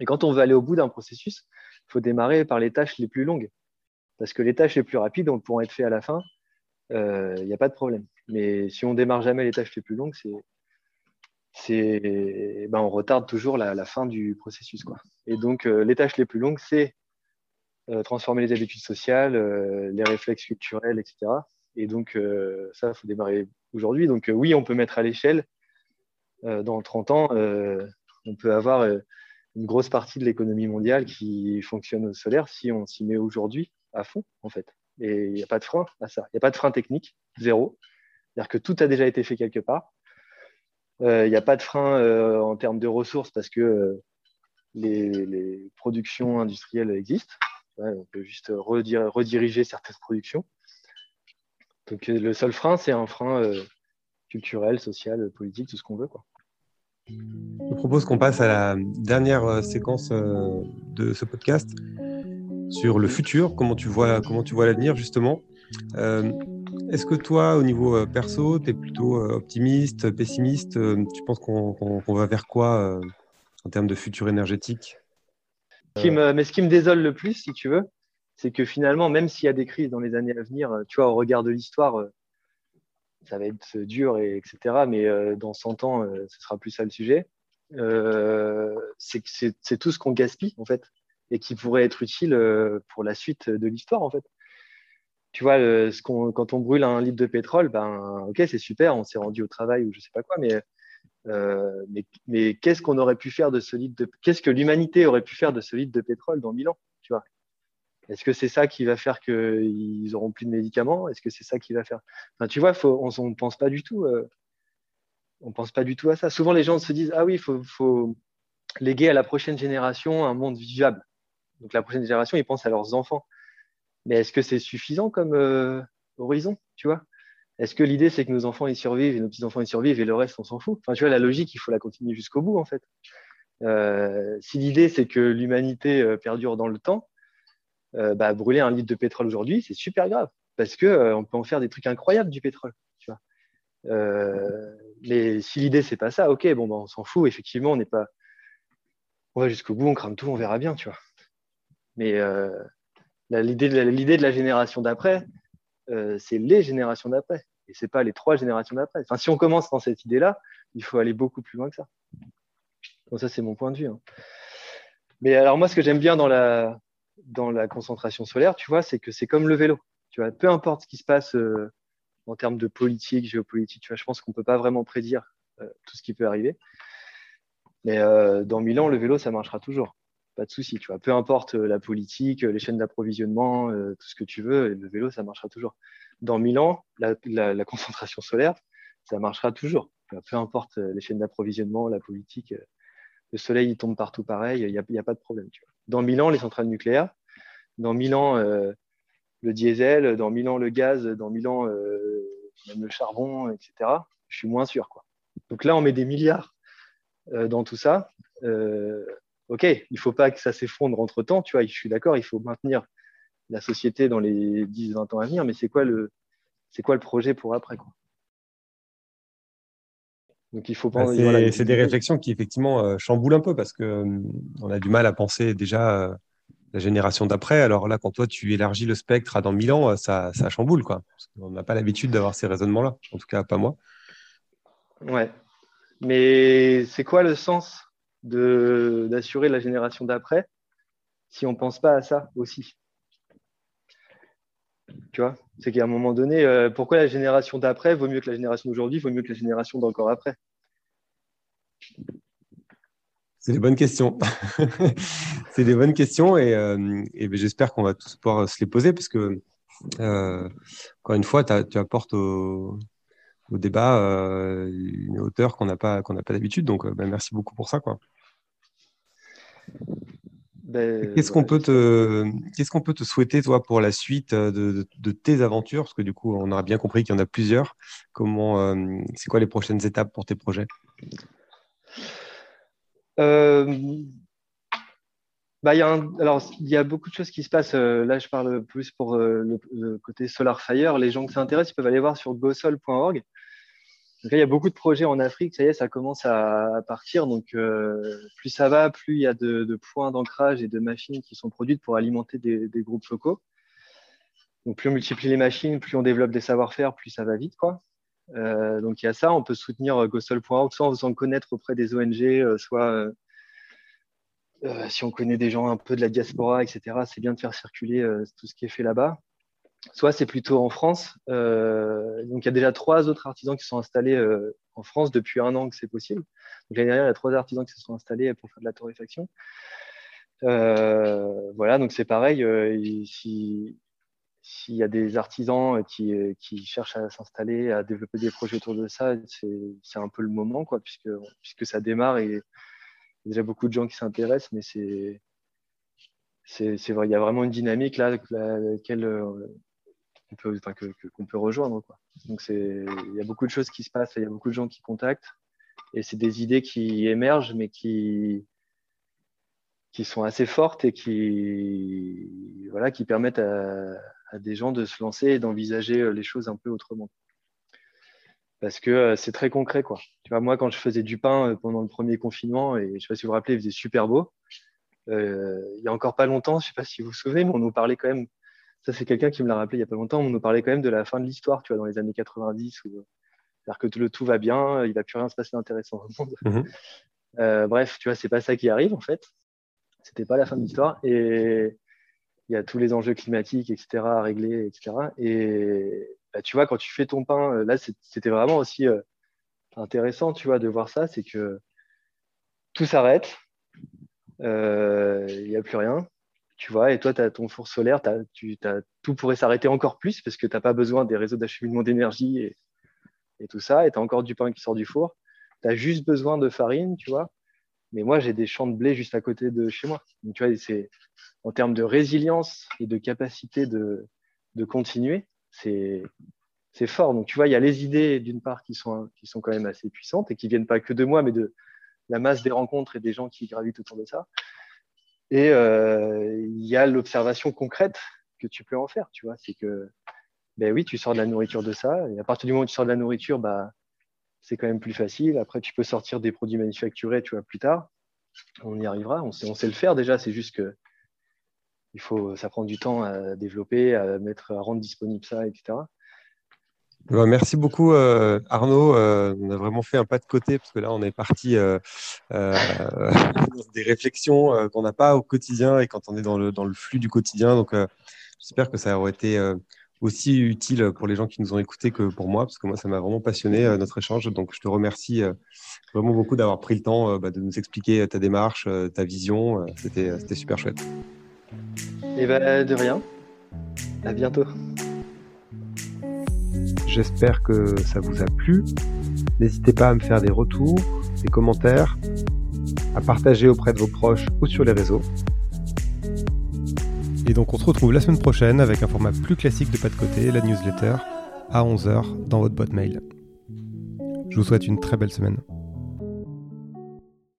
Et quand on veut aller au bout d'un processus, il faut démarrer par les tâches les plus longues. Parce que les tâches les plus rapides on pourront être faites à la fin, il euh, n'y a pas de problème. Mais si on démarre jamais les tâches les plus longues, c'est, ben, on retarde toujours la, fin du processus. Quoi. Et donc, euh, les tâches les plus longues, c'est euh, transformer les habitudes sociales, les réflexes culturels, etc. Et donc, ça, il faut démarrer aujourd'hui. Donc, oui, on peut mettre à l'échelle. dans 30 ans, on peut avoir une grosse partie de l'économie mondiale qui fonctionne au solaire si on s'y met aujourd'hui à fond, en fait. Et il n'y a pas de frein à ça. Il n'y a pas de frein technique, zéro. C'est-à-dire que tout a déjà été fait quelque part. Euh, il n'y a pas de frein euh, en termes de ressources parce que euh, les, productions industrielles existent. on peut juste rediriger certaines productions. Donc le seul frein, c'est un frein culturel, social, politique, tout ce qu'on veut. Quoi. Je propose qu'on passe à la dernière séquence de ce podcast sur le futur, comment tu vois, comment tu vois l'avenir justement. Euh, est-ce que toi, au niveau euh, perso, tu es plutôt euh, optimiste, pessimiste Tu penses qu'on va vers quoi en termes de futur énergétique? Mais ce qui me désole le plus, si tu veux, c'est que finalement, même s'il y a des crises dans les années à venir, tu vois, au regard de l'histoire, ça va être dur, et, etc. Mais dans 100 ans, ce sera plus ça le sujet. c'est tout ce qu'on gaspille, en fait et qui pourrait être utile euh, pour la suite de l'histoire en fait. Tu vois, quand on brûle un litre de pétrole, ben ok c'est super, on s'est rendu au travail ou je sais pas quoi, mais euh, qu'est-ce qu'on aurait pu faire de ce litre qu'est-ce que l'humanité aurait pu faire de ce litre de pétrole dans 1000 ans, tu vois? Est-ce que c'est ça qui va faire qu'ils auront plus de médicaments? Est-ce que c'est ça qui va faire? Tu vois, on ne pense pas du tout. Euh, pense pas du tout à ça. Souvent, les gens se disent ah oui, il faut, léguer à la prochaine génération un monde vivable. Donc la prochaine génération, ils pensent à leurs enfants. Mais est-ce que c'est suffisant comme euh, horizon, tu vois? Est-ce que l'idée, c'est que nos enfants, ils survivent et nos petits-enfants, ils survivent et le reste, on s'en fout? Enfin, tu vois, la logique, il faut la continuer jusqu'au bout, en fait. Euh, si l'idée, c'est que l'humanité perdure dans le temps, bah, brûler un litre de pétrole aujourd'hui, c'est super grave parce qu'on on peut en faire des trucs incroyables du pétrole. Tu vois mais si l'idée, c'est pas ça, ok, bon, bah, on s'en fout, effectivement, on n'est pas. On va jusqu'au bout, on crame tout, on verra bien, tu vois. Mais euh, l'idée de, la génération d'après, euh, c'est les générations d'après. Et ce n'est pas les trois générations d'après. Enfin, si on commence dans cette idée-là, il faut aller beaucoup plus loin que ça. Donc ça, c'est mon point de vue. Hein. Mais alors moi, ce que j'aime bien dans la, dans la concentration solaire, tu vois, c'est que c'est comme le vélo. Tu vois, peu importe ce qui se passe euh, en termes de politique, géopolitique, tu vois, je pense qu'on ne peut pas vraiment prédire tout ce qui peut arriver. Mais dans mille ans, le vélo, ça marchera toujours pas de souci. Tu vois, peu importe euh, la politique, euh, les chaînes d'approvisionnement, euh, tout ce que tu veux, le vélo, ça marchera toujours. Dans Milan, la, la, concentration solaire, ça marchera toujours. Peu importe les chaînes d'approvisionnement, la politique, le soleil il tombe partout pareil, il n'y a, pas de problème. Dans Milan, les centrales nucléaires, dans Milan, le diesel, dans Milan, le gaz, dans Milan, même le charbon, etc. Je suis moins sûr. Quoi. Donc là, on met des milliards dans tout ça ok, il ne faut pas que ça s'effondre entre temps, tu vois, je suis d'accord, il faut maintenir la société dans les 10-20 ans à venir, mais c'est quoi le, quoi le projet pour après quoi? Donc il faut pas. Bah, c'est des réflexions qui effectivement euh, chamboulent un peu parce que euh, on a du mal à penser déjà euh, la génération d'après. Alors là, quand toi tu élargis le spectre à dans 1000 ans, ça, ça chamboule quoi. On n'a pas l'habitude d'avoir ces raisonnements-là. En tout cas, pas moi. Ouais. Mais c'est quoi le sens d'assurer la génération d'après si on ne pense pas à ça aussi? Tu vois C'est qu'à un moment donné, euh, pourquoi la génération d'après vaut mieux que la génération d'aujourd'hui, vaut mieux que la génération d'encore après? C'est des bonnes questions. c'est des bonnes questions et, euh, ben, j'espère qu'on va tous pouvoir se les poser parce que, euh, encore une fois, tu apportes au, débat euh, une hauteur qu'on n'a pas pas d'habitude. Donc, euh, bah, merci beaucoup pour ça, quoi. Ben, qu'est-ce qu'on peut te, qu'est-ce qu'on peut te souhaiter toi pour la suite de, tes aventures? Parce que du coup, on aura bien compris qu'il y en a plusieurs. Comment, c'est quoi les prochaines étapes pour tes projets? Bah, il y a alors, il y a beaucoup de choses qui se passent. Euh, là, je parle plus pour euh, le, côté Solar Fire. Les gens qui s'intéressent, ils peuvent aller voir sur gosol.org. il y a beaucoup de projets en Afrique. Ça y est, ça commence à, partir. Donc, euh, plus ça va, plus il y a de, points d'ancrage et de machines qui sont produites pour alimenter des, groupes locaux. Donc, plus on multiplie les machines, plus on développe des savoir-faire, plus ça va vite, quoi. donc, il y a ça. On peut soutenir gosol.org soit en faisant connaître auprès des ONG, soit euh, si on connaît des gens un peu de la diaspora, etc., c'est bien de faire circuler euh, tout ce qui est fait là-bas. Soit c'est plutôt en France. Euh, donc il y a déjà trois autres artisans qui sont installés en France depuis un an que c'est possible. L'année dernière, il y a trois artisans qui se sont installés pour faire de la torréfaction. voilà, donc c'est pareil. S'il y a des artisans qui, qui cherchent à s'installer, à développer des projets autour de ça, c'est un peu le moment, quoi, puisque, puisque ça démarre et il y a déjà beaucoup de gens qui s'intéressent, mais c'est vrai, il y a vraiment une dynamique là, laquelle euh, qu'on peut rejoindre. Quoi. Donc il y a beaucoup de choses qui se passent, il y a beaucoup de gens qui contactent, et c'est des idées qui émergent, mais qui qui sont assez fortes et qui voilà, qui permettent à, des gens de se lancer et d'envisager les choses un peu autrement parce que euh, c'est très concret. Quoi. Tu vois, moi, quand je faisais du pain euh, pendant le premier confinement, et je ne sais pas si vous vous rappelez, il faisait super beau. Euh, il y a encore pas longtemps, je ne sais pas si vous vous souvenez, mais on nous parlait quand même, ça c'est quelqu'un qui me l'a rappelé il n'y a pas longtemps, on nous parlait quand même de la fin de l'histoire, tu vois, dans les années 90, où, c'est-à-dire que tout, le tout va bien, il ne va plus rien se passer d'intéressant au monde. Mhm. bref, tu vois, c'est pas ça qui arrive en fait. C'était pas la fin de l'histoire. Et il y a tous les enjeux climatiques, etc., à régler, etc. Et, bah, tu vois, quand tu fais ton pain, euh, là, c'était vraiment aussi euh, intéressant, tu vois, de voir ça, c'est que tout s'arrête, euh, il n'y a plus rien, tu vois, et toi, tu as ton four solaire, tout pourrait s'arrêter encore plus parce que tu n'as pas besoin des réseaux d'acheminement d'énergie et, tout ça, et tu as encore du pain qui sort du four, tu as juste besoin de farine, tu vois, mais moi, j'ai des champs de blé juste à côté de chez moi. Donc, tu vois, en termes de résilience et de capacité de, continuer, c'est fort. Donc, tu vois, il y a les idées, d'une part, qui sont, qui sont quand même assez puissantes et qui viennent pas que de moi, mais de la masse des rencontres et des gens qui gravitent autour de ça. Et euh, il y a l'observation concrète que tu peux en faire, tu vois. C'est que, ben oui, tu sors de la nourriture de ça. Et à partir du moment où tu sors de la nourriture, bah, c'est quand même plus facile. Après, tu peux sortir des produits manufacturés, tu vois, plus tard. On y arrivera. On sait, on sait le faire déjà. C'est juste que il faut, ça prend du temps à développer, à mettre, à rendre disponible ça, etc. Bah, merci beaucoup euh, Arnaud. Euh, on a vraiment fait un pas de côté parce que là on est parti euh, des réflexions qu'on n'a pas au quotidien et quand on est dans le, dans le flux du quotidien. Donc j'espère que ça aurait été aussi utile pour les gens qui nous ont écoutés que pour moi parce que moi ça m'a vraiment passionné notre échange. Donc je te remercie vraiment beaucoup d'avoir pris le temps bah, de nous expliquer ta démarche, ta vision. C'était super chouette. Et eh ben de rien. À bientôt. J'espère que ça vous a plu. N'hésitez pas à me faire des retours, des commentaires, à partager auprès de vos proches ou sur les réseaux. Et donc on se retrouve la semaine prochaine avec un format plus classique de pas de côté, la newsletter, à 11h dans votre boîte mail. Je vous souhaite une très belle semaine.